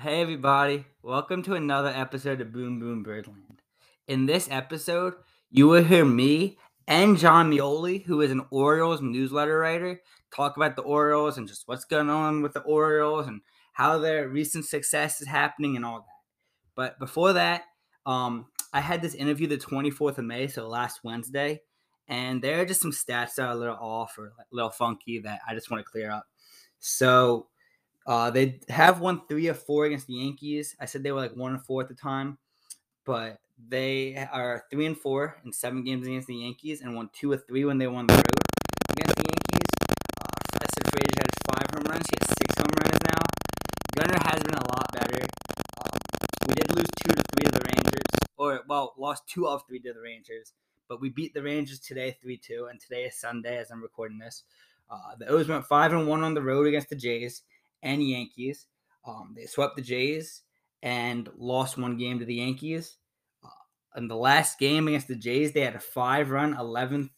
Hey, everybody. Welcome to another episode of Boom Boom Birdland. In this episode, you will hear me and Jon Meoli, who is an Orioles newsletter writer, talk about the Orioles and just what's going on with the Orioles and how their recent success is happening and all that. But before that, um, I had this interview the 24th of May, so last Wednesday, and there are just some stats that are a little off or a little funky that I just want to clear up. So, uh, they have won three of four against the Yankees. I said they were like one and four at the time, but they are three and four in seven games against the Yankees and won two of three when they won the road against the Yankees. Uh, I said Frazier had five home runs. He has six home runs now. Gunnar has been a lot better. Um, we did lose two to three to the Rangers, or well, lost two of three to the Rangers, but we beat the Rangers today three two, and today is Sunday as I'm recording this. Uh, the O's went five and one on the road against the Jays and Yankees. Um, they swept the Jays and lost one game to the Yankees. Uh, in the last game against the Jays, they had a five run 11th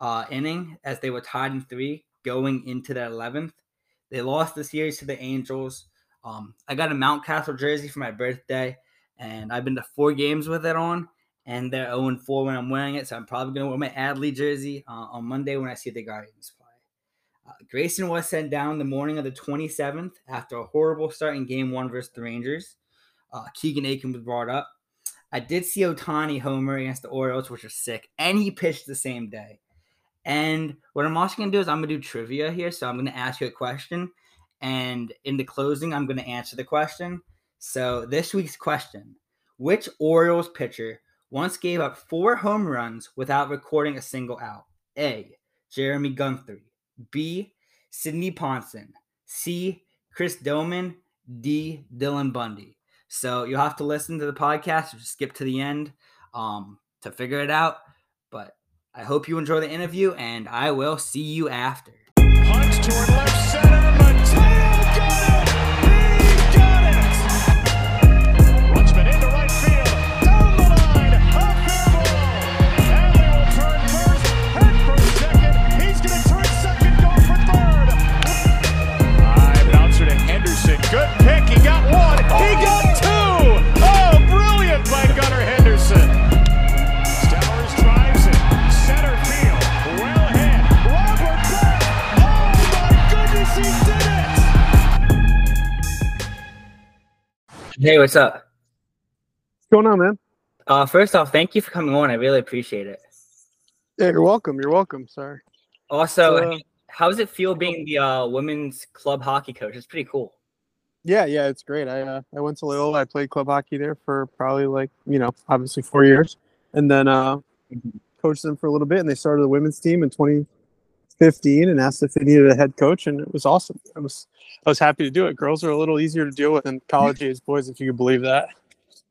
uh, inning as they were tied in three going into the 11th. They lost the series to the Angels. Um, I got a Mountcastle jersey for my birthday, and I've been to four games with it on, and they're 0 4 when I'm wearing it. So I'm probably going to wear my Adley jersey uh, on Monday when I see the Guardians. Grayson was sent down the morning of the 27th after a horrible start in game one versus the Rangers. Uh, Keegan Akin was brought up. I did see Ohtani homer against the Orioles, which was sick, and he pitched the same day. And what I'm also going to do is I'm going to do trivia here. So I'm going to ask you a question. And in the closing, I'm going to answer the question. So this week's question Which Orioles pitcher once gave up four home runs without recording a single out? A. Jeremy Guthrie. B. Sidney Ponson. C. Chris Doman. D. Dylan Bundy. So you'll have to listen to the podcast or skip to the end um, to figure it out. But I hope you enjoy the interview, and I will see you after. Hey, what's up? What's going on, man? Uh, first off, thank you for coming on. I really appreciate it. Yeah, you're welcome. You're welcome. Sorry. Also, Uh, how does it feel being the uh, women's club hockey coach? It's pretty cool. Yeah, yeah, it's great. I uh, I went to Loyola. I played club hockey there for probably like you know obviously four years, and then uh, coached them for a little bit. And they started the women's team in 2015 and asked if they needed a head coach, and it was awesome. I was I was happy to do it. Girls are a little easier to deal with than college age boys, if you could believe that.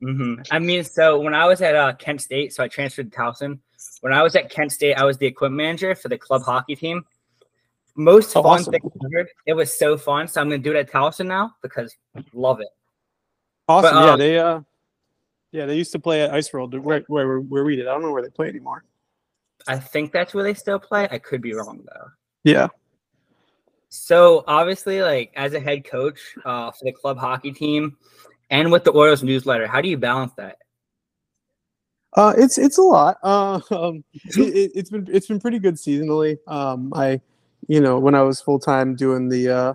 hmm I mean, so when I was at uh, Kent State, so I transferred to Towson. When I was at Kent State, I was the equipment manager for the club hockey team. Most Oh, fun awesome. thing ever. It was so fun. So I'm gonna do it at Towson now because love it. Awesome. But, yeah, um, they uh, yeah, they used to play at Ice World where where where we did. I don't know where they play anymore. I think that's where they still play. I could be wrong though. Yeah. So obviously, like as a head coach uh, for the club hockey team and with the Orioles newsletter, how do you balance that? Uh, it's it's a lot. Uh, um, it, it's been it's been pretty good seasonally. Um, I, you know, when I was full time doing the, uh,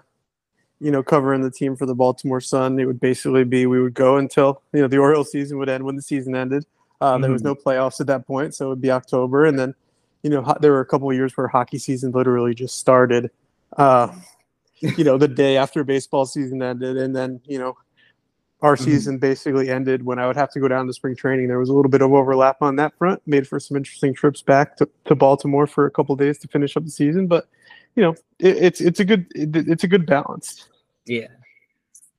you know, covering the team for the Baltimore Sun, it would basically be we would go until you know the Orioles season would end when the season ended. Uh, There was no playoffs at that point, so it would be October, and then, you know, ho- there were a couple of years where hockey season literally just started. Uh, you know, the day after baseball season ended, and then you know, our Mhm. season basically ended when I would have to go down to spring training. There was a little bit of overlap on that front, made for some interesting trips back to, to Baltimore for a couple days to finish up the season. But you know, it, it's it's a good it, it's a good balance. Yeah.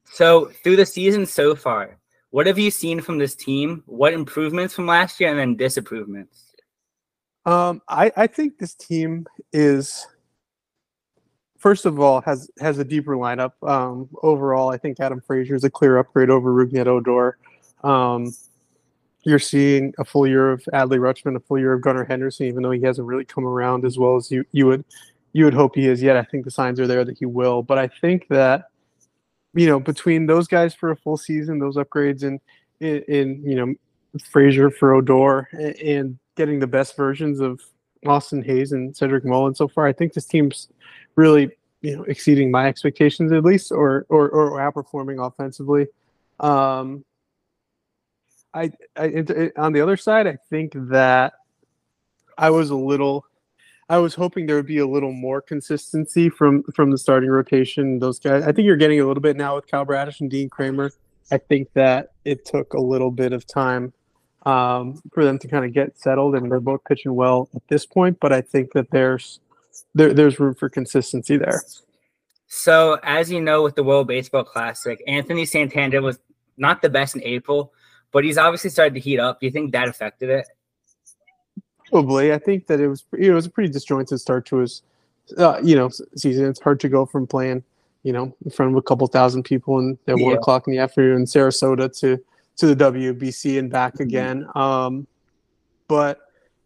So through the season so far, what have you seen from this team? What improvements from last year and then disapprovements? Um, I I think this team is first of all has has a deeper lineup. Um, overall, I think Adam Frazier is a clear upgrade over Rougned Odor. Um, you're seeing a full year of Adley Rutschman, a full year of Gunnar Henderson, even though he hasn't really come around as well as you you would you would hope he is yet. I think the signs are there that he will, but I think that you know, between those guys for a full season, those upgrades, and in, in you know, Frazier for Odor, and, and getting the best versions of Austin Hays and Cedric Mullins so far, I think this team's really you know exceeding my expectations at least, or or, or outperforming offensively. Um, I, I it, it, on the other side, I think that I was a little. I was hoping there would be a little more consistency from from the starting rotation. Those guys, I think you're getting a little bit now with Kyle Bradish and Dean Kremer. I think that it took a little bit of time um, for them to kind of get settled, and they're both pitching well at this point. But I think that there's there, there's room for consistency there. So, as you know, with the World Baseball Classic, Anthony Santander was not the best in April, but he's obviously started to heat up. Do you think that affected it? Probably. I think that it was it was a pretty disjointed start to his uh, you know season. It's hard to go from playing you know in front of a couple thousand people and at yeah. one o'clock in the afternoon in Sarasota to to the WBC and back mm-hmm. again. Um, but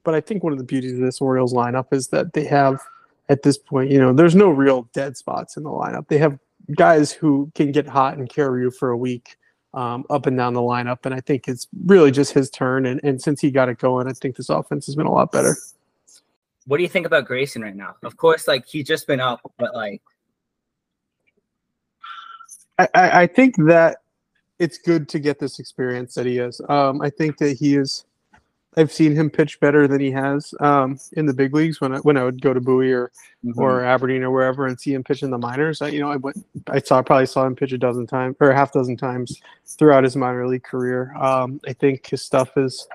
but I think one of the beauties of this Orioles lineup is that they have at this point, you know, there's no real dead spots in the lineup. They have guys who can get hot and carry you for a week um, up and down the lineup. And I think it's really just his turn. And, and since he got it going, I think this offense has been a lot better. What do you think about Grayson right now? Of course, like he's just been up, but like. I, I think that it's good to get this experience that he is. Um, I think that he is I've seen him pitch better than he has um, in the big leagues when I, when I would go to Bowie or mm-hmm. or Aberdeen or wherever and see him pitch in the minors. I, you know, I went, I saw probably saw him pitch a dozen times or a half dozen times throughout his minor league career. Um, I think his stuff is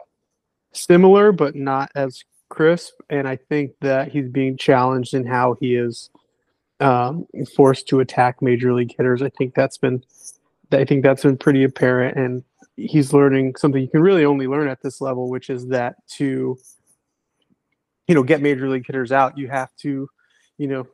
similar but not as crisp, and I think that he's being challenged in how he is um, forced to attack major league hitters. I think that's been I think that's been pretty apparent and he's learning something you can really only learn at this level, which is that to you know get major league hitters out, you have to you know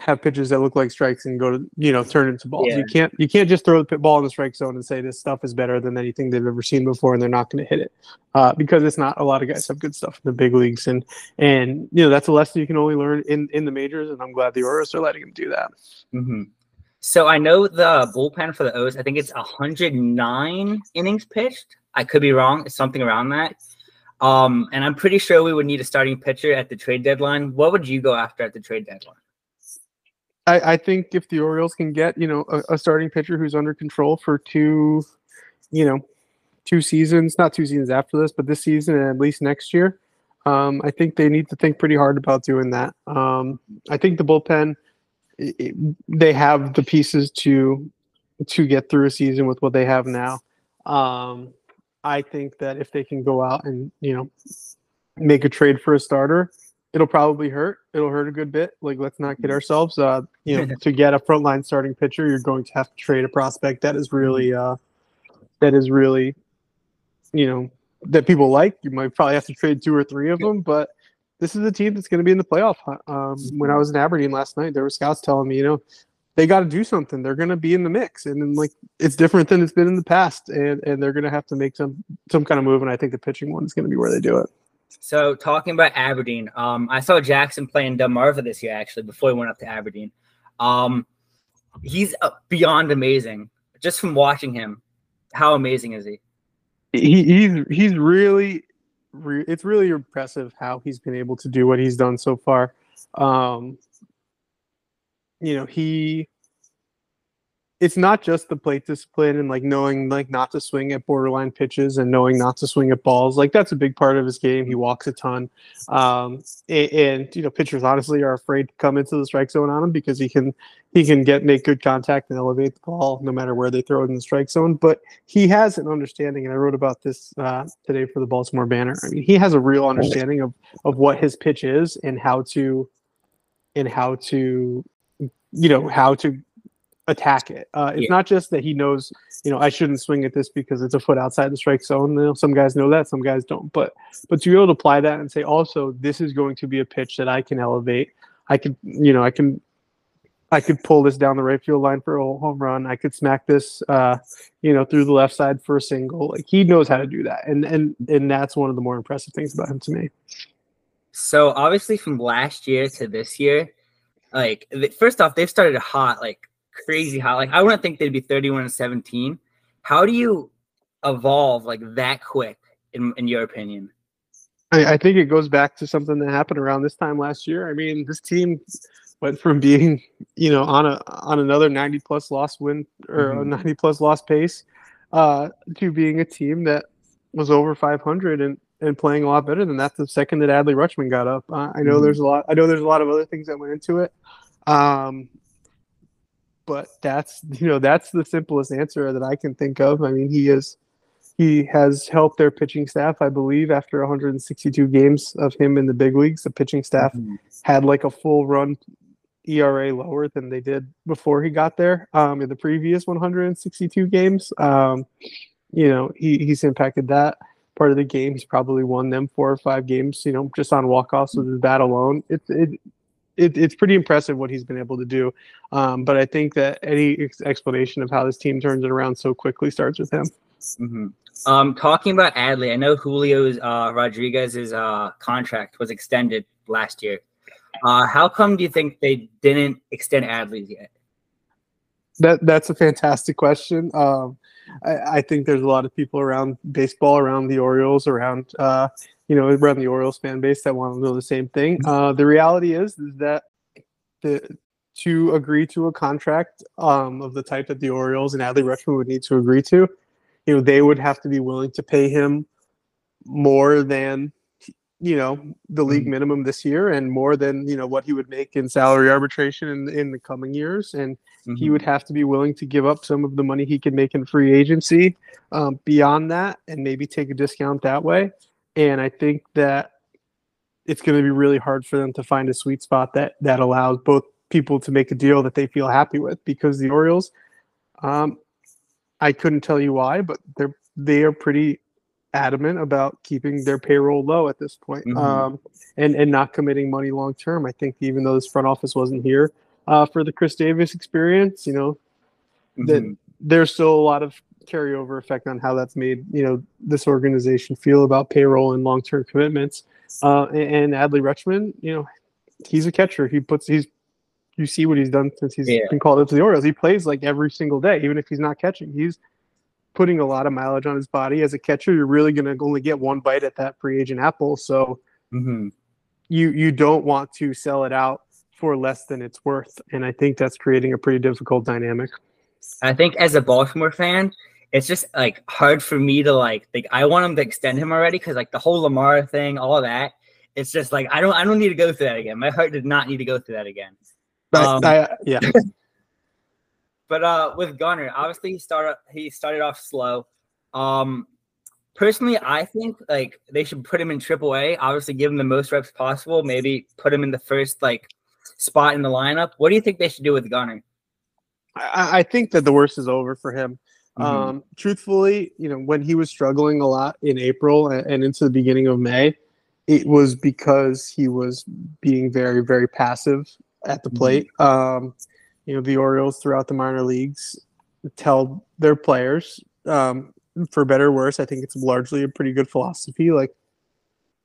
have pitches that look like strikes and go to you know turn into balls. Yeah. You can't you can't just throw the ball in the strike zone and say this stuff is better than anything they've ever seen before and they're not going to hit it uh, because it's not. A lot of guys have good stuff in the big leagues and and you know that's a lesson you can only learn in in the majors and I'm glad the Orioles are letting him do that. Mm-hmm. So I know the bullpen for the O's. I think it's 109 innings pitched. I could be wrong. It's something around that. Um, and I'm pretty sure we would need a starting pitcher at the trade deadline. What would you go after at the trade deadline? I, I think if the Orioles can get you know a, a starting pitcher who's under control for two, you know, two seasons, not two seasons after this, but this season and at least next year, um, I think they need to think pretty hard about doing that. Um, I think the bullpen it, they have the pieces to to get through a season with what they have now. Um, I think that if they can go out and you know make a trade for a starter, it'll probably hurt. It'll hurt a good bit. Like let's not kid ourselves. Uh, you know, to get a frontline starting pitcher, you're going to have to trade a prospect that is really uh, that is really you know that people like. You might probably have to trade two or three of them, but this is a team that's going to be in the playoff. Um, when I was in Aberdeen last night, there were scouts telling me, you know, they got to do something. They're going to be in the mix, and then like it's different than it's been in the past, and and they're going to have to make some some kind of move. And I think the pitching one is going to be where they do it. So talking about Aberdeen, um, I saw Jackson playing Delmarva this year actually before he went up to Aberdeen. Um, he's uh, beyond amazing. Just from watching him, how amazing is he? He he's he's really re- it's really impressive how he's been able to do what he's done so far. Um, you know, he it's not just the plate discipline and like knowing like not to swing at borderline pitches and knowing not to swing at balls. Like that's a big part of his game. He walks a ton. Um, and, and, you know pitchers honestly are afraid to come into the strike zone on him because he can he can get make good contact and elevate the ball no matter where they throw it in the strike zone. But he has an understanding and i wrote about this uh, today for the baltimore banner. I mean he has a real understanding of of what his pitch is and how to and how to you know how to attack it. Uh, it's yeah. not just that he knows, you know, I shouldn't swing at this because it's a foot outside the strike zone. You know, some guys know that, some guys don't. But but to be able to apply that and say, also, this is going to be a pitch that I can elevate. I can, you know, I can. I could pull this down the right field line for a home run. I could smack this, uh, you know, through the left side for a single. Like he knows how to do that, and and and that's one of the more impressive things about him to me. So obviously, from last year to this year, like first off, they've started hot. Like crazy high. Like I wouldn't think they'd be 31 and 17. How do you evolve like that quick in, in your opinion? I, I think it goes back to something that happened around this time last year. I mean, this team went from being, you know, on a on another 90 plus loss win or a Mhm. 90 plus loss pace, uh, to being a team that was over 500 and and playing a lot better than that the second that Adley Rutschman got up. Uh, I know Mhm. there's a lot. I know there's a lot of other things that went into it. Um, but that's you know that's the simplest answer that I can think of. I mean, he is he has helped their pitching staff, I believe, after 162 games of him in the big leagues. The pitching staff had like a full run ERA lower than they did before he got there um, in the previous 162 games. Um, you know, he, he's impacted that part of the game. He's probably won them four or five games, you know, just on walk-offs with his bat alone. It's it, it, it's pretty impressive what he's been able to do. Um, but I think that any ex- explanation of how this team turns it around so quickly starts with him. Mhm. Um, talking about Adley, I know Julio's uh, Rodriguez's uh, contract was extended last year. Uh, how come do you think they didn't extend Adley's yet? That that's a fantastic question. Um, I, I think there's a lot of people around baseball, around the Orioles, around uh, you know, around the Orioles fan base that want to know the same thing. Uh, the reality is, is that the to agree to a contract um, of the type that the Orioles and Adley Rutschman would need to agree to, you know, they would have to be willing to pay him more than you know the league Mhm. minimum this year and more than you know what he would make in salary arbitration in, in the coming years and he would have to be willing to give up some of the money he could make in free agency um, beyond that and maybe take a discount that way. And I think that it's going to be really hard for them to find a sweet spot that that allows both people to make a deal that they feel happy with because the Orioles, um, I couldn't tell you why, but they're they are pretty adamant about keeping their payroll low at this point Mhm. um, and and not committing money long term. I think even though this front office wasn't here uh, for the Chris Davis experience, you know, that Mhm. there's still a lot of carryover effect on how that's made you know this organization feel about payroll and long term commitments. Uh, and, and Adley Rutschman, you know, he's a catcher. He puts he's you see what he's done since he's Yeah. been called up to the Orioles. He plays like every single day, even if he's not catching. He's putting a lot of mileage on his body as a catcher. You're really going to only get one bite at that free agent apple, so Mhm. you you don't want to sell it out for less than it's worth. And I think that's creating a pretty difficult dynamic. I think as a Baltimore fan, it's just like hard for me to like think I want him to extend him already because like the whole Lamar thing, all that. It's just like I don't I don't need to go through that again. My heart did not need to go through that again. I- Um, I- yeah. But uh with Gunnar, obviously he started he started off slow. Um personally I think like they should put him in triple A, obviously give him the most reps possible, maybe put him in the first like spot in the lineup. What do you think they should do with Gunnar? I, I think that the worst is over for him. Mhm. Um, truthfully, you know, when he was struggling a lot in April and, and into the beginning of May, it was because he was being very, very passive at the Mhm. plate. Um, you know, the Orioles throughout the minor leagues tell their players, um, for better or worse, I think it's largely a pretty good philosophy. Like,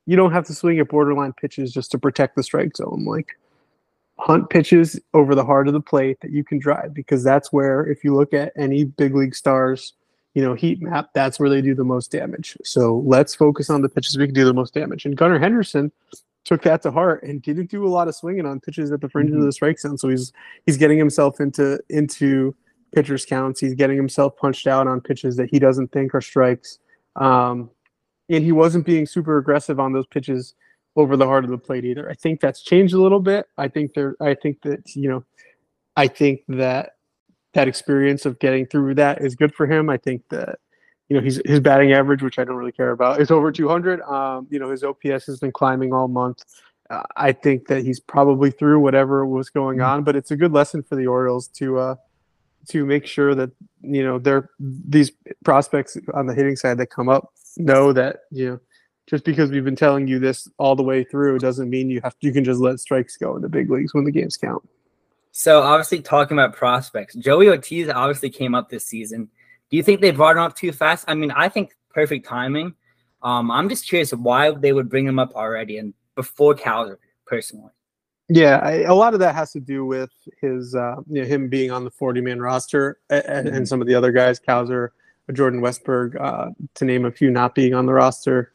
you don't have to swing at borderline pitches just to protect the strike zone. Like, hunt pitches over the heart of the plate that you can drive because that's where if you look at any big league stars you know heat map that's where they do the most damage. So let's focus on the pitches we can do the most damage. And gunnar henderson took that to heart and didn't do a lot of swinging on pitches at the fringe of Mhm. the strike zone. So he's he's getting himself into into pitchers counts. He's getting himself punched out on pitches that he doesn't think are strikes. Um, and he wasn't being super aggressive on those pitches over the heart of the plate either. I think that's changed a little bit. I think there I think that, you know, I think that that experience of getting through that is good for him. I think that you know, he's his batting average, which I don't really care about, is over 200. Um, you know, his OPS has been climbing all month. Uh, I think that he's probably through whatever was going Mhm. on, but it's a good lesson for the Orioles to uh to make sure that you know they're these prospects on the hitting side that come up know that you know just because we've been telling you this all the way through doesn't mean you have you can just let strikes go in the big leagues when the games count. So obviously talking about prospects, Joey Ortiz obviously came up this season. Do you think they brought him up too fast? I mean, I think perfect timing. Um, I'm just curious why they would bring him up already and before Calgary, personally. Yeah, I, a lot of that has to do with his, uh, you know, him being on the 40 man roster and, and, Mhm. some of the other guys, Cowser, Jordan Westburg, uh, to name a few, not being on the roster.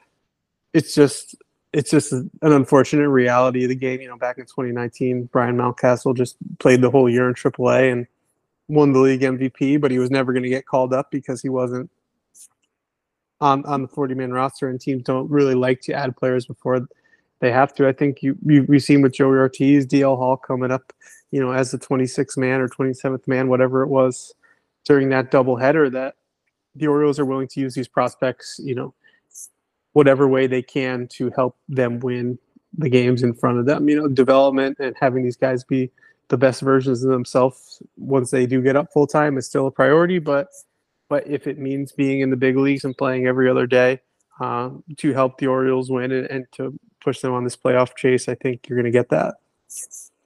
It's just, it's just an unfortunate reality of the game. You know, back in 2019, Ryan Mountcastle just played the whole year in AAA and won the league MVP, but he was never going to get called up because he wasn't on on the 40 man roster, and teams don't really like to add players before they have to. I think you, you we've seen with Joey Ortiz, DL Hall coming up, you know, as the 26th man or 27th man, whatever it was, during that doubleheader, that the Orioles are willing to use these prospects, you know, whatever way they can to help them win the games in front of them. You know, development and having these guys be the best versions of themselves once they do get up full time is still a priority, but but if it means being in the big leagues and playing every other day um, to help the Orioles win and, and to push them on this playoff chase, I think you're going to get that.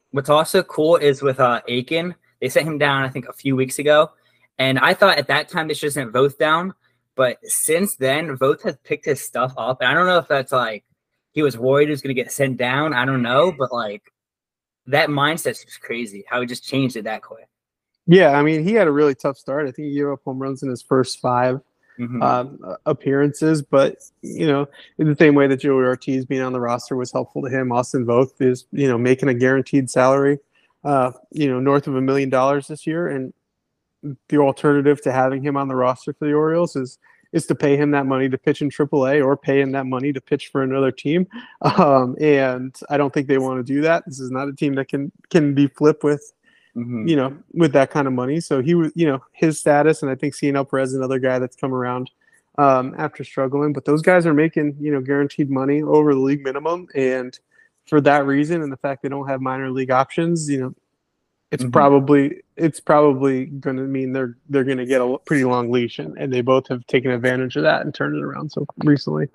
What's also cool is with uh, Akin, they sent him down, I think, a few weeks ago. And I thought at that time they should have sent Voth down. But since then, Voth has picked his stuff up. And I don't know if that's like he was worried he was going to get sent down. I don't know. But like that mindset's just crazy how he just changed it that quick. Yeah, I mean, he had a really tough start. I think he gave up home runs in his first five Mhm. um, appearances, but you know, in the same way that Joey Ortiz being on the roster was helpful to him, Austin Voth is you know making a guaranteed salary, uh, you know, north of a million dollars this year, and the alternative to having him on the roster for the Orioles is is to pay him that money to pitch in AAA or pay him that money to pitch for another team. Um, and I don't think they want to do that. This is not a team that can can be flipped with Mhm. you know, with that kind of money. So he was, you know, his status, and I think Cionel Perez, another guy that's come around um, after struggling. But those guys are making, you know, guaranteed money over the league minimum, and for that reason, and the fact they don't have minor league options, you know, it's Mhm. probably it's probably going to mean they're they're going to get a pretty long leash, and, and they both have taken advantage of that and turned it around so recently.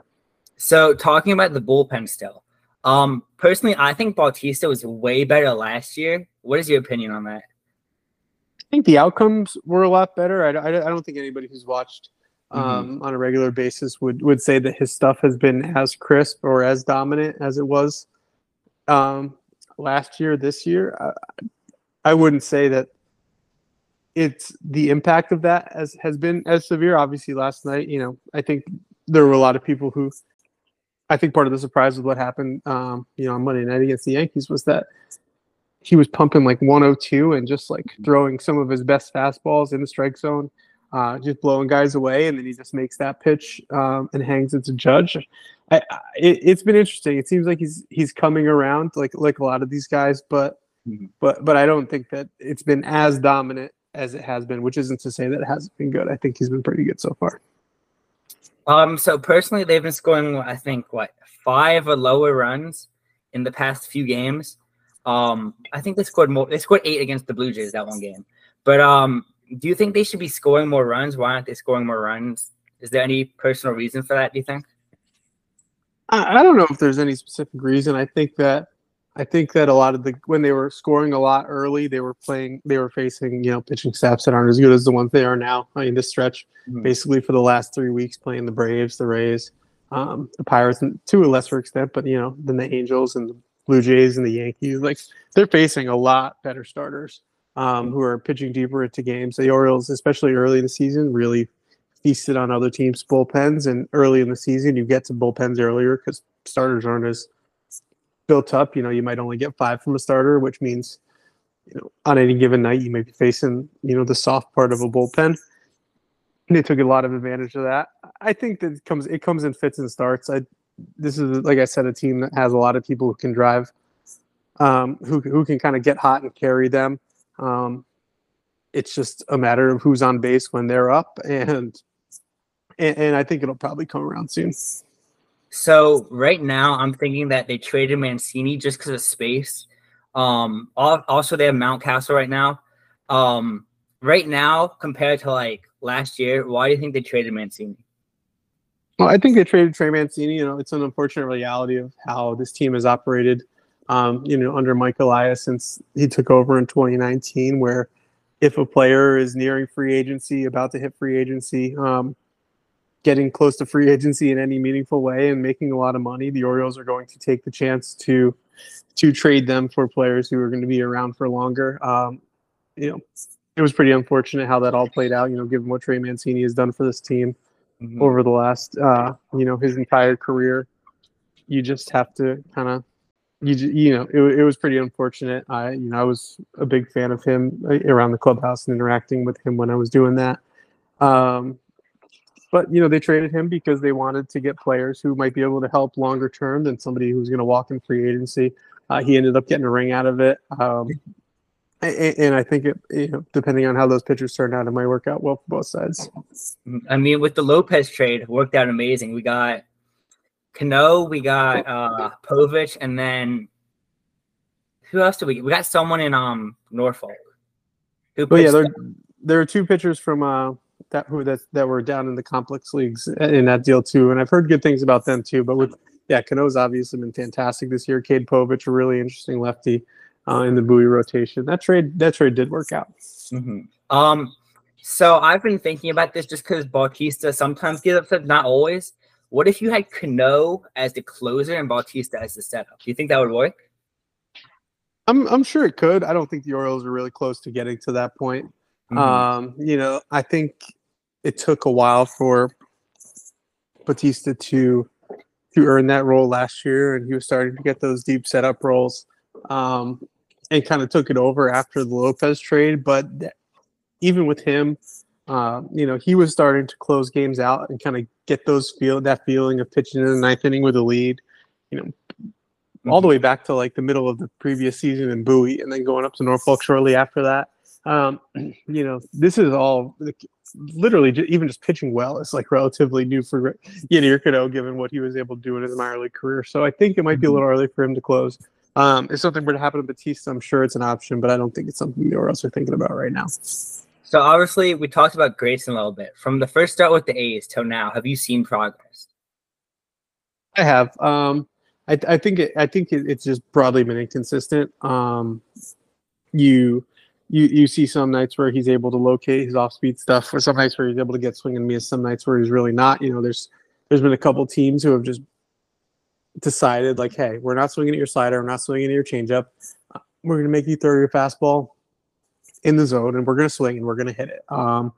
So talking about the bullpen still. Um, personally, I think Bautista was way better last year. What is your opinion on that? I think the outcomes were a lot better. I, I, I don't think anybody who's watched um, on a regular basis would, would say that his stuff has been as crisp or as dominant as it was um, last year, this year. I, I wouldn't say that it's the impact of that as has been as severe. Obviously, last night, you know, I think there were a lot of people who. I think part of the surprise with what happened, um, you know, on Monday night against the Yankees was that he was pumping like 102 and just like throwing some of his best fastballs in the strike zone, uh, just blowing guys away, and then he just makes that pitch um, and hangs it to Judge. I, I, it, it's been interesting. It seems like he's he's coming around like like a lot of these guys, but Mhm. but but I don't think that it's been as dominant as it has been, which isn't to say that it hasn't been good. I think he's been pretty good so far. Um, so personally, they've been scoring, I think, what five or lower runs in the past few games. Um, I think they scored more. They scored eight against the Blue Jays that one game. But um, do you think they should be scoring more runs? Why aren't they scoring more runs? Is there any personal reason for that? Do you think? I, I don't know if there's any specific reason. I think that I think that a lot of the when they were scoring a lot early, they were playing they were facing, you know, pitching staffs that aren't as good as the ones they are now. I mean, this stretch Mhm. basically for the last three weeks playing the Braves, the Rays, um, the Pirates, and to a lesser extent, but you know, then the Angels and the Blue Jays and the Yankees. Like they're facing a lot better starters um, who are pitching deeper into games. The Orioles, especially early in the season, really feasted on other teams' bullpens. And early in the season, you get to bullpens earlier because starters aren't as built up. You know, you might only get five from a starter, which means, you know, on any given night, you may be facing, you know, the soft part of a bullpen. And they took a lot of advantage of that. I think that it comes it comes in fits and starts. I this is like I said, a team that has a lot of people who can drive, um, who who can kind of get hot and carry them. Um, it's just a matter of who's on base when they're up, and and, and I think it'll probably come around soon. So right now, I'm thinking that they traded Mancini just because of space. Um, also they have Mountcastle right now. Um, right now compared to like last year, why do you think they traded Mancini? Well, I think they traded Trey Mancini. You know, it's an unfortunate reality of how this team has operated. Um, you know, under Mike Elias since he took over in 2019, where if a player is nearing free agency, about to hit free agency, um, getting close to free agency in any meaningful way, and making a lot of money, the Orioles are going to take the chance to to trade them for players who are going to be around for longer. Um, you know, it was pretty unfortunate how that all played out. You know, given what Trey Mancini has done for this team Mhm. over the last, uh, you know, his entire career. You just have to kind of, you you know, it, it was pretty unfortunate. I, you know, I was a big fan of him uh, around the clubhouse and interacting with him when I was doing that. Um, but you know, they traded him because they wanted to get players who might be able to help longer term than somebody who's going to walk in free agency. Uh, he ended up getting a ring out of it. Um, and, and I think it, you know, depending on how those pitchers turned out, it might work out well for both sides. I mean, with the Lopez trade, it worked out amazing. We got Cano, we got uh Povich, and then who else did we get? We got someone in um Norfolk. Who But yeah, there there are two pitchers from uh that who that that were down in the complex leagues in that deal too, and I've heard good things about them too. But with yeah, Cano's obviously been fantastic this year. Cade Povich, a really interesting lefty uh, in the Bowie rotation. That trade that trade did work out. Mhm. Um, so I've been thinking about this just because Bautista sometimes gets upset, not always. What if you had Cano as the closer and Bautista as the setup? Do you think that would work? I'm I'm sure it could. I don't think the Orioles are really close to getting to that point. Mhm. Um, you know, I think it took a while for Bautista to to earn that role last year, and he was starting to get those deep setup roles, um, and kind of took it over after the Lopez trade. But th- even with him, uh, you know, he was starting to close games out and kind of get those feel that feeling of pitching in the ninth inning with a lead. You know, all the way back to like the middle of the previous season in Bowie, and then going up to Norfolk shortly after that. Um, you know, this is all literally ju- even just pitching well is like relatively new for Yennier Cano, given what he was able to do in his minor league career. So I think it might be a little early for him to close. Um, if something were to happen to Bautista, I'm sure it's an option, but I don't think it's something the Orioles are thinking about right now. So obviously, we talked about Grayson a little bit. From the first start with the A's till now, have you seen progress? I have. Um, I, I think it, I think it, it's just broadly been inconsistent. Um, you you you see some nights where he's able to locate his off speed stuff, or some nights where he's able to get swing and miss. Some nights where he's really not. You know, there's there's been a couple teams who have just decided like, hey, we're not swinging at your slider, we're not swinging at your changeup. Uh, We're gonna make you throw your fastball in the zone, and we're gonna swing and we're gonna hit it. Um,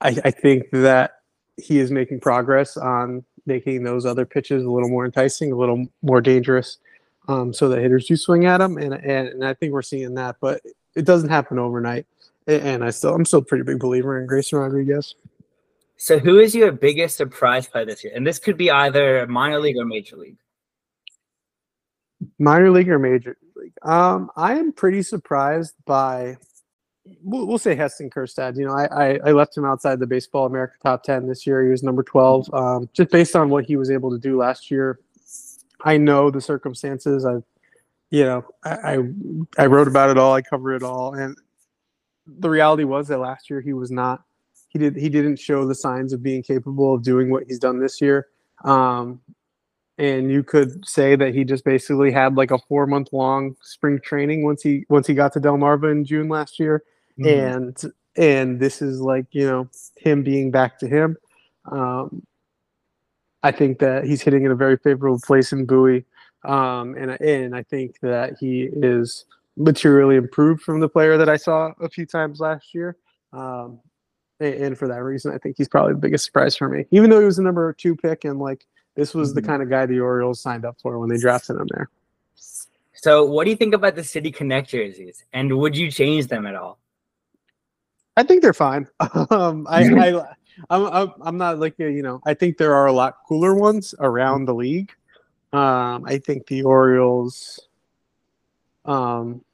I, I think that he is making progress on making those other pitches a little more enticing, a little more dangerous, um, so that hitters do swing at him. And, and and I think we're seeing that, but it doesn't happen overnight. And I still, I'm still a pretty big believer in Grayson Rodriguez. So who is your biggest surprise play this year? And this could be either minor league or major league. Minor league or major league? Um, I am pretty surprised by. We'll, we'll say Heston Kjerstad. You know, I, I I left him outside the Baseball America top ten this year. He was number twelve. Um, just based on what he was able to do last year, I know the circumstances. I, you know, I, I I wrote about it all. I cover it all, and the reality was that last year he was not. He did. He didn't show the signs of being capable of doing what he's done this year. Um, and you could say that he just basically had like a four month long spring training once he once he got to Delmarva in June last year, and and this is like you know him being back to him. Um, I think that he's hitting in a very favorable place in Bowie, um, and and I think that he is materially improved from the player that I saw a few times last year. Um, and, and for that reason, I think he's probably the biggest surprise for me. Even though he was the number two pick, and like this was the Mhm. kind of guy the Orioles signed up for when they drafted him there. So what do you think about the City Connect jerseys? And would you change them at all? I think they're fine. Um, I, I, I'm, I'm, I'm not like you know. I think there are a lot cooler ones around the league. Um, I think the Orioles. Um,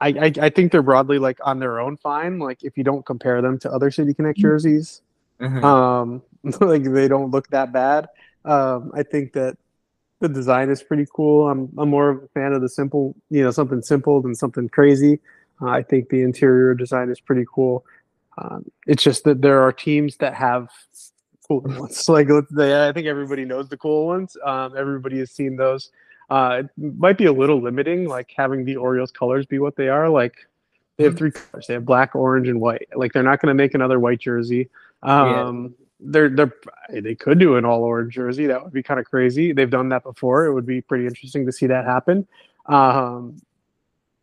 I, I, I think they're broadly like on their own fine. Like if you don't compare them to other City Connect jerseys, Mhm. um, like they don't look that bad. Um, I think that the design is pretty cool. I'm I'm more of a fan of the simple, you know, something simple than something crazy. Uh, I think the interior design is pretty cool. Um, it's just that there are teams that have cooler ones. Like I think everybody knows the cool ones. Um, everybody has seen those. Uh, it might be a little limiting, like having the Orioles colors be what they are. Like they have three colors. They have black, orange, and white. Like they're not going to make another white jersey. Yeah. Um, they're they're they could do an all orange jersey. That would be kind of crazy. They've done that before. It would be pretty interesting to see that happen. Um,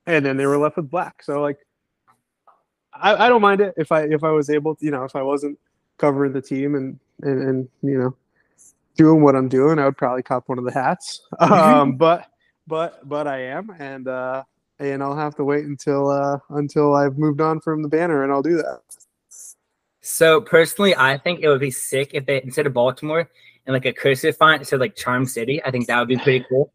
and then they were left with black. So like, I, I don't mind it if I if I was able to, you know, if I wasn't covering the team and and, and you know doing what I'm doing, I would probably cop one of the hats. Um, but but but I am, and uh, and I'll have to wait until uh, until I've moved on from the banner, and I'll do that. So personally, I think it would be sick if they instead of Baltimore and like a cursive font, it said like Charm City. I think that would be pretty cool.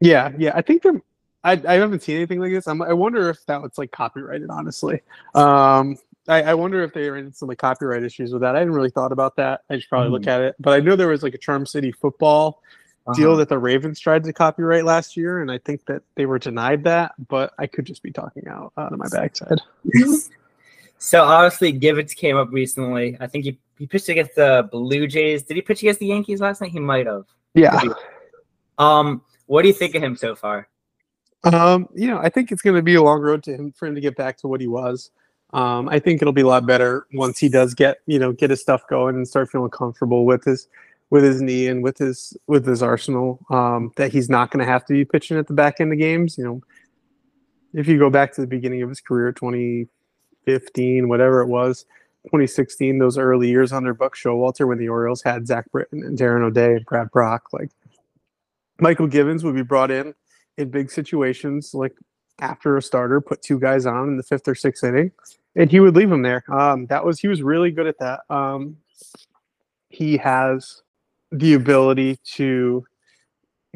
Yeah, yeah. I think they're. I, I haven't seen anything like this. I'm, I wonder if that was like copyrighted. Honestly, um, I, I wonder if they are in some like copyright issues with that. I hadn't really thought about that. I should probably look at it. But I know there was like a Charm City football deal Uh-huh. that the Ravens tried to copyright last year, and I think that they were denied that. But I could just be talking out out of my backside. So honestly, Givens came up recently. I think he, he pitched against the Blue Jays. Did he pitch against the Yankees last night? He might have. Yeah. Um, what do you think of him so far? Um, you know, I think it's going to be a long road to him for him to get back to what he was. Um, I think it'll be a lot better once he does get, you know, get his stuff going and start feeling comfortable with his with his knee and with his with his arsenal. Um, that he's not going to have to be pitching at the back end of games. You know, if you go back to the beginning of his career, 2015, whatever it was, 2016, those early years under Buck Showalter when the Orioles had Zach Britton and Darren O'Day and Brad Brach, like Mychal Givens would be brought in in big situations, like after a starter, put two guys on in the fifth or sixth inning, and he would leave them there. Um, that was he was really good at that. Um, he has the ability to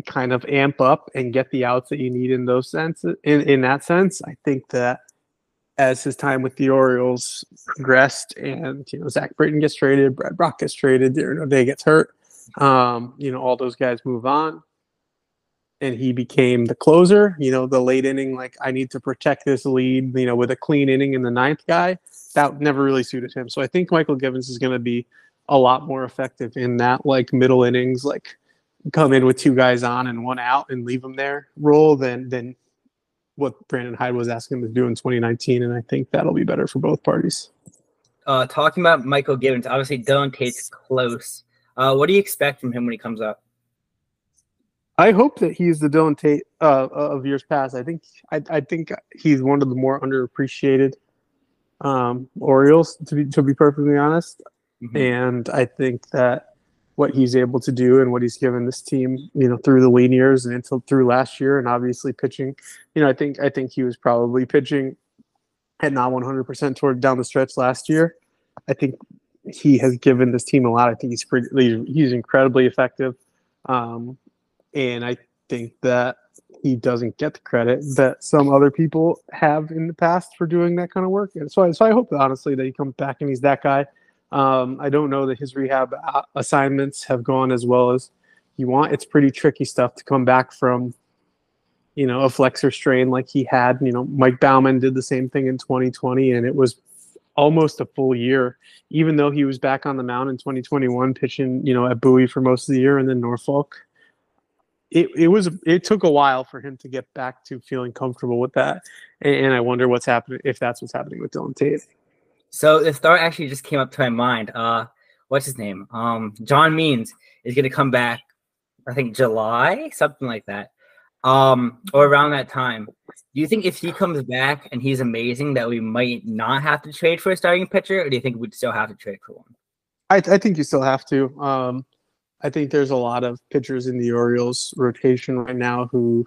kind of amp up and get the outs that you need in those senses. In in that sense, I think that as his time with the Orioles progressed, and you know Zach Britton gets traded, Brad Brach gets traded, Darren O'Day gets hurt. Um, you know all those guys move on and he became the closer, you know, the late inning, like I need to protect this lead, you know, with a clean inning in the ninth guy, that never really suited him. So I think Mychal Givens is going to be a lot more effective in that like middle innings, like come in with two guys on and one out and leave them there role than than what Brandon Hyde was asking him to do in 2019. And I think that'll be better for both parties. Uh, talking about Mychal Givens, obviously Dylan Tate's close. Uh, what do you expect from him when he comes up? I hope that he's the Dylan Tate uh, of years past. I think I, I think he's one of the more underappreciated um, Orioles, to be to be perfectly honest. Mhm. And I think that what he's able to do and what he's given this team, you know, through the lean years and until through last year, and obviously pitching, you know, I think I think he was probably pitching at not 100% toward down the stretch last year. I think he has given this team a lot. I think he's pretty, he's incredibly effective. Um, and I think that he doesn't get the credit that some other people have in the past for doing that kind of work. And so, I- so I hope honestly that he comes back and he's that guy. Um, I don't know that his rehab uh, assignments have gone as well as you want. It's pretty tricky stuff to come back from, you know, a flexor strain like he had. You know, Mike Baumann did the same thing in 2020, and it was almost a full year, even though he was back on the mound in 2021, pitching, you know, at Bowie for most of the year and then Norfolk it, it was it took a while for him to get back to feeling comfortable with that and, and i wonder what's happening if that's what's happening with dylan tate So the start actually just came up to my mind. Uh, what's his name? Um, John Means is going to come back. I think July, something like that, um, or around that time. Do you think if he comes back and he's amazing, that we might not have to trade for a starting pitcher, or do you think we'd still have to trade for one? I, I think you still have to um, i think there's a lot of pitchers in the orioles rotation right now who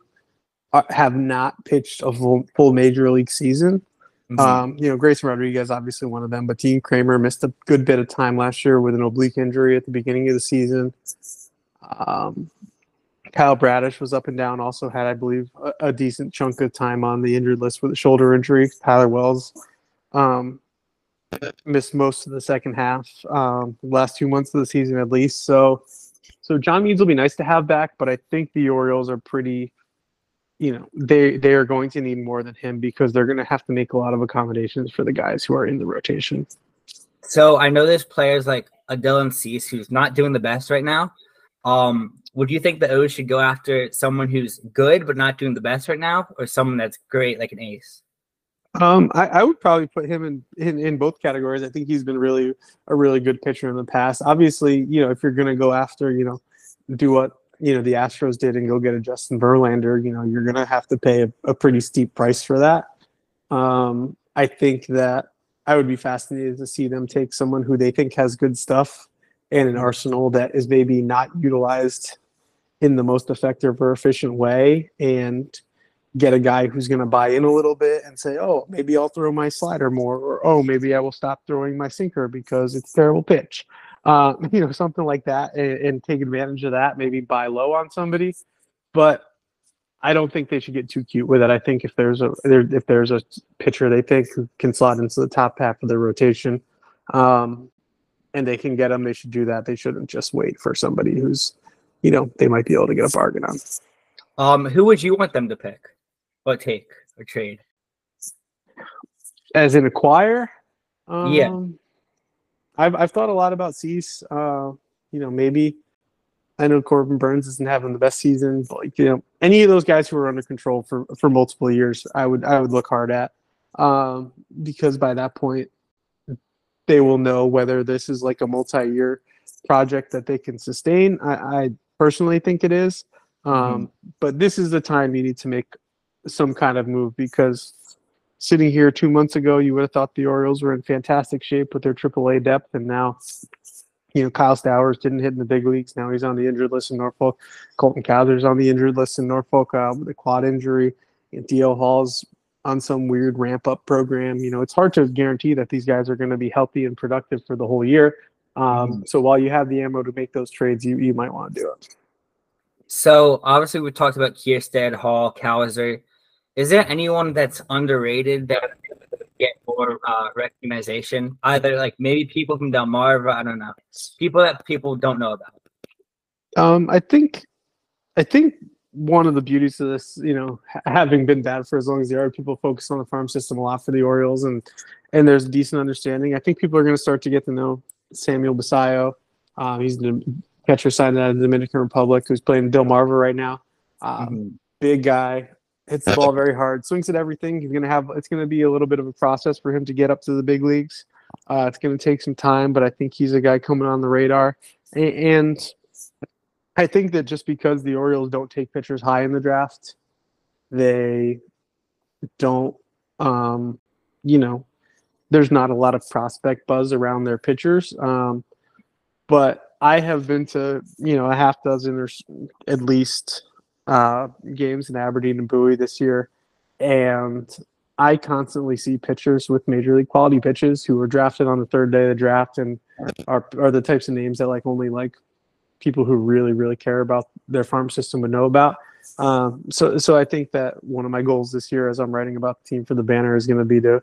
are, have not pitched a full, full major league season Mhm. Um, you know, Grayson Rodriguez, obviously one of them, but Dean Kremer missed a good bit of time last year with an oblique injury at the beginning of the season. Um, Kyle Bradish was up and down, also had, I believe, a, a decent chunk of time on the injured list with a shoulder injury. Tyler Wells um, missed most of the second half, um, last two months of the season at least. So, so John Means will be nice to have back, but I think the Orioles are pretty you know they they are going to need more than him because they're going to have to make a lot of accommodations for the guys who are in the rotation. So I know there's players like a Dylan Cease who's not doing the best right now. Um, would you think the O's should go after someone who's good but not doing the best right now, or someone that's great like an ace? Um, I, I would probably put him in, in in both categories. I think he's been really a really good pitcher in the past. Obviously, you know, if you're gonna go after, you know, do what you know the Astros did and go get a Justin Verlander, you know, you're gonna have to pay a, a pretty steep price for that. Um, I think that I would be fascinated to see them take someone who they think has good stuff and an arsenal that is maybe not utilized in the most effective or efficient way and get a guy who's going to buy in a little bit and say, oh, maybe I'll throw my slider more, or oh, maybe I will stop throwing my sinker because it's terrible pitch. Uh, you know, something like that, and, and take advantage of that. Maybe buy low on somebody, but I don't think they should get too cute with it. I think if there's a if there's a pitcher they think can slot into the top half of their rotation, um, and they can get them, they should do that. They shouldn't just wait for somebody who's, you know, they might be able to get a bargain on. Um, who would you want them to pick, or take, or trade? As in acquire, um, Yeah. I've I've thought a lot about Cease. Uh, you know, maybe I know Corbin Burnes isn't having the best season, but like, you know, any of those guys who are under control for for multiple years, I would I would look hard at, um, because by that point, they will know whether this is like a multi-year project that they can sustain. I, I personally think it is, um, but this is the time you need to make some kind of move because sitting here two months ago, you would have thought the Orioles were in fantastic shape with their AAA depth, and now, you know, Kyle Stowers didn't hit in the big leagues. Now he's on the injured list in Norfolk. Colton Cowser's on the injured list in Norfolk uh, with a quad injury. And DL Hall's on some weird ramp up program. You know, it's hard to guarantee that these guys are going to be healthy and productive for the whole year. Um, So while you have the ammo to make those trades, you, you might want to do it. So obviously we talked about Kjerstad, Hall, Cowser. Is there anyone that's underrated that get more uh, recognition? Either like maybe people from Delmarva, I don't know, people that people don't know about. Um, I think, I think one of the beauties of this, you know, having been bad for as long as they are, people focus on the farm system a lot for the Orioles, and and there's a decent understanding. I think people are going to start to get to know Samuel Basallo. Um, he's the catcher signed out of the Dominican Republic, who's playing in Delmarva right now. Um, Big guy, hits the ball very hard, swings at everything. He's going to have. It's going to be a little bit of a process for him to get up to the big leagues. Uh, it's going to take some time, but I think he's a guy coming on the radar, A- and I think that just because the Orioles don't take pitchers high in the draft, they don't, um, you know, there's not a lot of prospect buzz around their pitchers. Um, but I have been to, you know, a half dozen or at least uh, games in Aberdeen and Bowie this year, and I constantly see pitchers with major league quality pitches who were drafted on the third day of the draft and are are the types of names that like only like people who really really care about their farm system would know about. Um, so so I think that one of my goals this year, as I'm writing about the team for the banner, is going to be to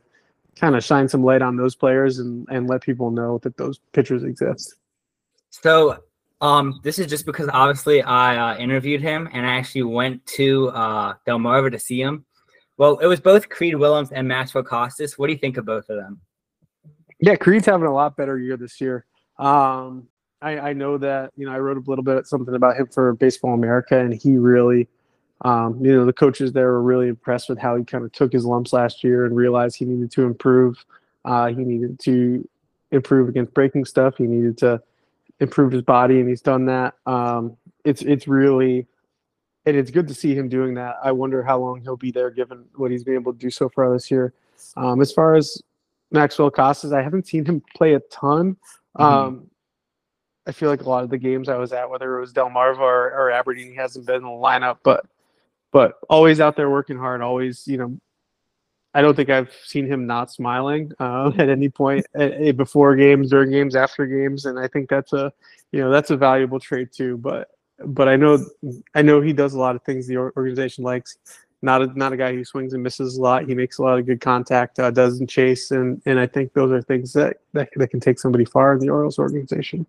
kind of shine some light on those players and and let people know that those pitchers exist. So um, this is just because obviously I uh, interviewed him and I actually went to uh, Delmarva to see him. Well, it was both Creed Willems and Maxwell Costes. What do you think of both of them? Yeah, Creed's having a lot better year this year. Um, I, I know that you know I wrote a little bit something about him for Baseball America, and he really, um, you know, the coaches there were really impressed with how he kind of took his lumps last year and realized he needed to improve. Uh, he needed to improve against breaking stuff. He needed to improve his body, and he's done that. Um, it's it's really, and it's good to see him doing that. I wonder how long he'll be there, given what he's been able to do so far this year. Um, as far as Maxwell Costes, I haven't seen him play a ton. Mhm. Um, I feel like a lot of the games I was at, whether it was Delmarva or, or Aberdeen, he hasn't been in the lineup, but but always out there working hard. Always, you know, I don't think I've seen him not smiling uh, at any point uh, before games, during games, after games, and I think that's a you know that's a valuable trait too. But but I know I know he does a lot of things the organization likes. Not a, not a guy who swings and misses a lot. He makes a lot of good contact, uh, doesn't chase, and and I think those are things that, that that can take somebody far in the Orioles organization.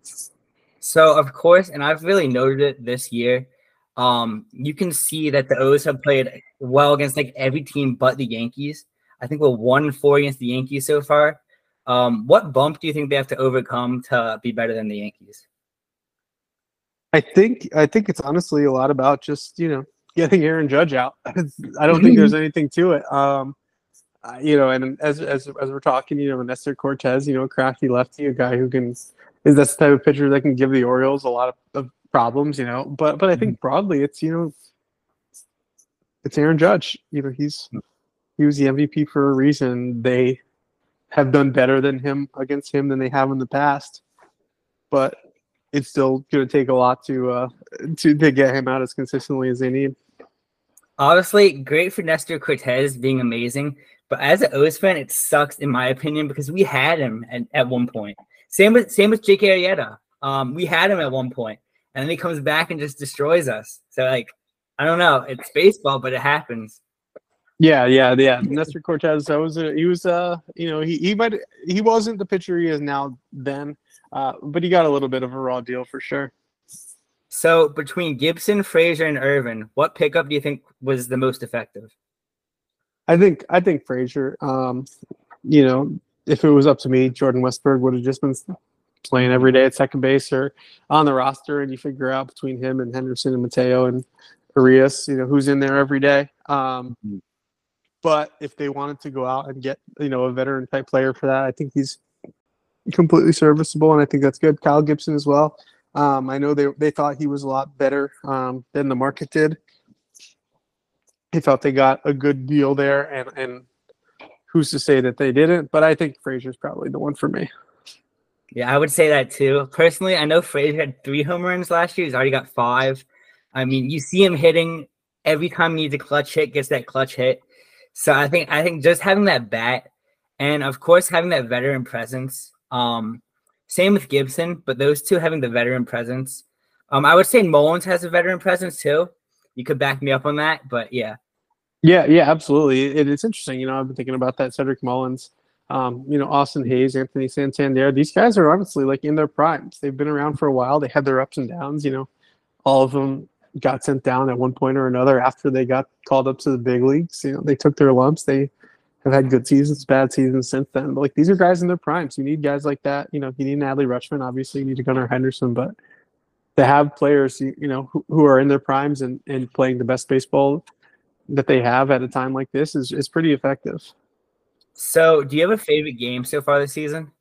So of course, and I've really noted it this year. Um, you can see that the O's have played well against like every team but the Yankees. I think we're one four against the Yankees so far. Um, what bump do you think they have to overcome to be better than the Yankees? I think I think it's honestly a lot about just you know getting Aaron Judge out. I don't think there's anything to it. Um, uh, you know, and as as as we're talking, you know, Nestor Cortes, you know, a crafty lefty, a guy who can is that's the type of pitcher that can give the Orioles a lot of, of problems, you know. But but I think broadly, it's you know, it's Aaron Judge. You know, he's he was the MVP for a reason. They have done better than him against him than they have in the past, but it's still going to take a lot to uh to to get him out as consistently as they need. Honestly, great for Nestor Cortes being amazing. But as an O's fan, it sucks in my opinion because we had him at, at one point. Same with same with Jake Arrieta. Um, we had him at one point, and then he comes back and just destroys us. So like, I don't know. It's baseball, but it happens. Yeah, yeah, yeah. Nestor Cortes, that was a, he was uh you know he he might he wasn't the pitcher he is now then, uh, but he got a little bit of a raw deal for sure. So between Gibson, Frazier, and Irvin, what pickup do you think was the most effective? I think I think Frazier. Um, you know, if it was up to me, Jordan Westburg would have just been playing every day at second base or on the roster, and you figure out between him and Henderson and Mateo and Urías, you know, who's in there every day. Um, but if they wanted to go out and get you know a veteran type player for that, I think he's completely serviceable, and I think that's good. Kyle Gibson as well. Um, I know they they thought he was a lot better um, than the market did. They thought they got a good deal there, and and who's to say that they didn't? But I think Frazier's probably the one for me. Yeah, I would say that too. Personally, I know Frazier had three home runs last year. He's already got five. I mean, you see him hitting every time he needs a clutch hit, gets that clutch hit. So I think I think just having that bat and of course having that veteran presence. Um, same with Gibson, but those two having the veteran presence. Um, I would say Mullins has a veteran presence too. You could back me up on that, but yeah. Yeah, yeah, absolutely. It, it's interesting. You know, I've been thinking about that. Cedric Mullins, um, you know, Austin Hays, Anthony Santander. These guys are honestly like in their primes. They've been around for a while. They had their ups and downs. You know, all of them got sent down at one point or another after they got called up to the big leagues. You know, they took their lumps. They have had good seasons, bad seasons since then. But like these are guys in their primes. You need guys like that. You know, you need an Adley Rutschman. Obviously, you need a Gunnar Henderson, but to have players, you, you know, who, who are in their primes and, and playing the best baseball that they have at a time like this is, is pretty effective. So, do you have a favorite game so far this season?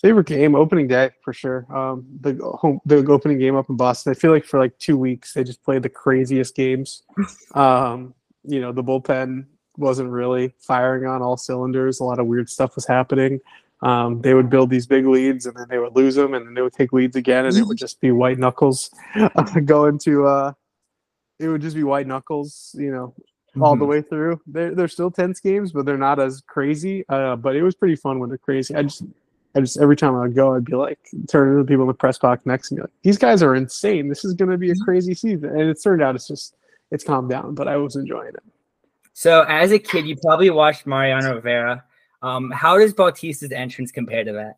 Favorite game, opening day for sure. Um, the home, the opening game up in Boston. I feel like for like two weeks they just played the craziest games. Um, you know, the bullpen wasn't really firing on all cylinders. A lot of weird stuff was happening. Um, they would build these big leads and then they would lose them, and then they would take leads again, and it would just be white knuckles going to. Uh, it would just be white knuckles, you know, all the way through. They're they're still tense games, but they're not as crazy. Uh, but it was pretty fun when they're crazy. I just I just every time I would go, I'd be like turning to the people in the press box next to me, like these guys are insane. This is going to be a crazy season, and it turned out it's just it's calmed down, but I was enjoying it. So, as a kid, you probably watched Mariano Rivera. Um, how does Bautista's entrance compare to that?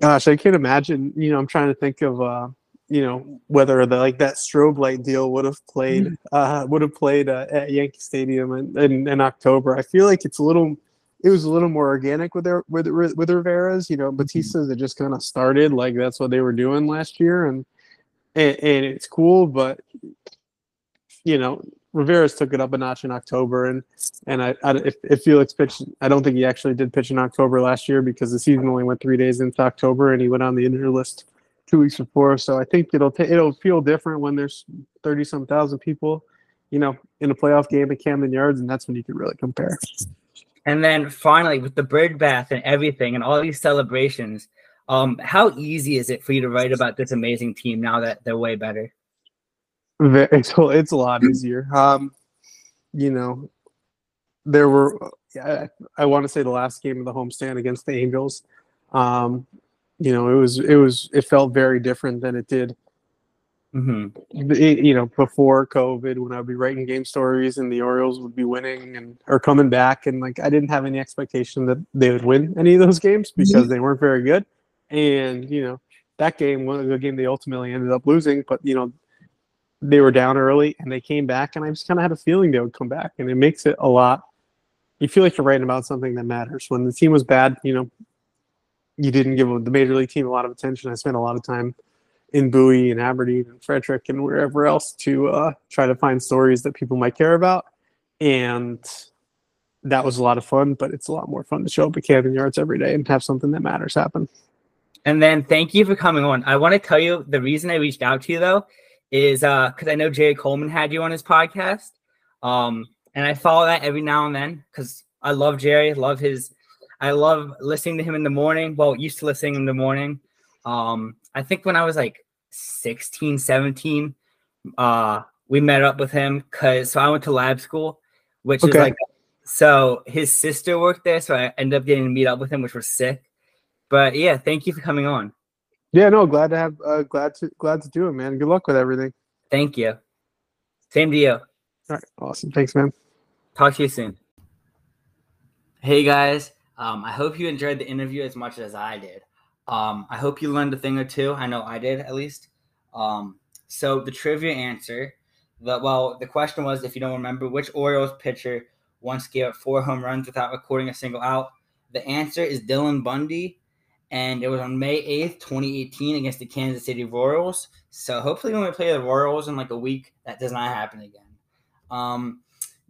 Gosh, I can't imagine. You know, I'm trying to think of uh, you know whether the like that strobe light deal would have played uh, would have played uh, at Yankee Stadium in, in, in October. I feel like it's a little it was a little more organic with their with with Rivera's. You know, mm-hmm. Bautista's that just kind of started like that's what they were doing last year, and, and and it's cool, but you know Rivera's took it up a notch in October, and and I, I if, if Felix pitched, I don't think he actually did pitch in October last year because the season only went three days into October, and he went on the injury list two weeks before. So I think it'll ta- it'll feel different when there's thirty some thousand people, you know, in a playoff game at Camden Yards, and that's when you can really compare. And then finally, with the bird bath and everything, and all these celebrations, um, how easy is it for you to write about this amazing team now that they're way better? It's a- it's a lot easier. Um, you know, there were I, I want to say the last game of the homestand against the Angels. Um, you know, it was it was it felt very different than it did Mm-hmm. it- you know, before COVID, when I'd be writing game stories and the Orioles would be winning and or coming back, and like I didn't have any expectation that they would win any of those games because they weren't very good. And you know, that game was the game they ultimately ended up losing, but you know, they were down early and they came back, and I just kind of had a feeling they would come back, and it makes it a lot. You feel like you're writing about something that matters. When the team was bad, you know, you didn't give the major league team a lot of attention. I spent a lot of time in Bowie and Aberdeen and Frederick and wherever else to uh, try to find stories that people might care about. And that was a lot of fun, but it's a lot more fun to show up at Camden Yards every day and have something that matters happen. And then thank you for coming on. I want to tell you the reason I reached out to you though is uh because I know Jerry Coleman had you on his podcast. Um, and I follow that every now and then because I love Jerry, love his I love listening to him in the morning. Well, used to listening in the morning. Um, I think when I was like 16, 17, uh, we met up with him because so I went to lab school, which is like so his sister worked there, so I ended up getting to meet up with him, which was sick. But yeah, thank you for coming on. Yeah, no, glad to have, uh, glad to, glad to do it, man. Good luck with everything. Thank you. Same to you. All right, awesome. Thanks, man. Talk to you soon. Hey guys, um, I hope you enjoyed the interview as much as I did. Um, I hope you learned a thing or two. I know I did at least. Um, so the trivia answer, the well, the question was if you don't remember which Orioles pitcher once gave up four home runs without recording a single out. The answer is Dylan Bundy, and it was on May eighth, twenty eighteen, against the Kansas City Royals. So hopefully, when we play the Royals in like a week, that does not happen again. Um,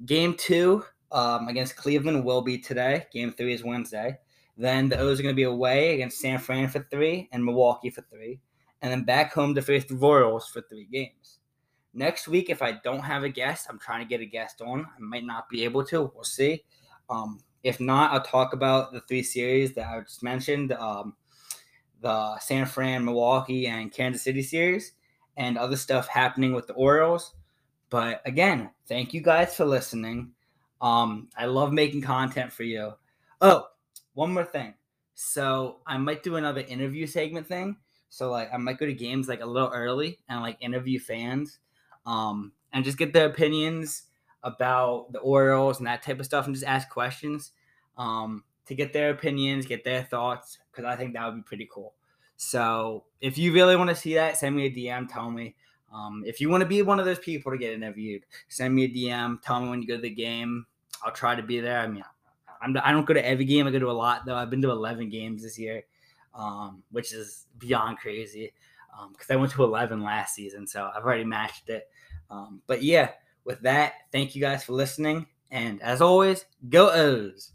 game two um, against Cleveland will be today. Game three is Wednesday. Then the O's are going to be away against San Fran for three and Milwaukee for three, and then back home to face the Royals for three games. Next week, if I don't have a guest, I'm trying to get a guest on. I might not be able to. We'll see. Um, if not, I'll talk about the three series that I just mentioned um, the San Fran, Milwaukee, and Kansas City series, and other stuff happening with the Orioles. But again, thank you guys for listening. Um, I love making content for you. Oh, one more thing. So I might do another interview segment thing. So like I might go to games like a little early and like interview fans, um, and just get their opinions about the Orioles and that type of stuff, and just ask questions, um, to get their opinions, get their thoughts, because I think that would be pretty cool. So if you really want to see that, send me a DM. Tell me. Um, if you want to be one of those people to get interviewed, send me a DM. Tell me when you go to the game. I'll try to be there. I mean, I'm, I don't go to every game. I go to a lot though. I've been to 11 games this year, um, which is beyond crazy because I went to 11 last season, so I've already matched it. Um, but yeah, with that, thank you guys for listening, and as always, go O's.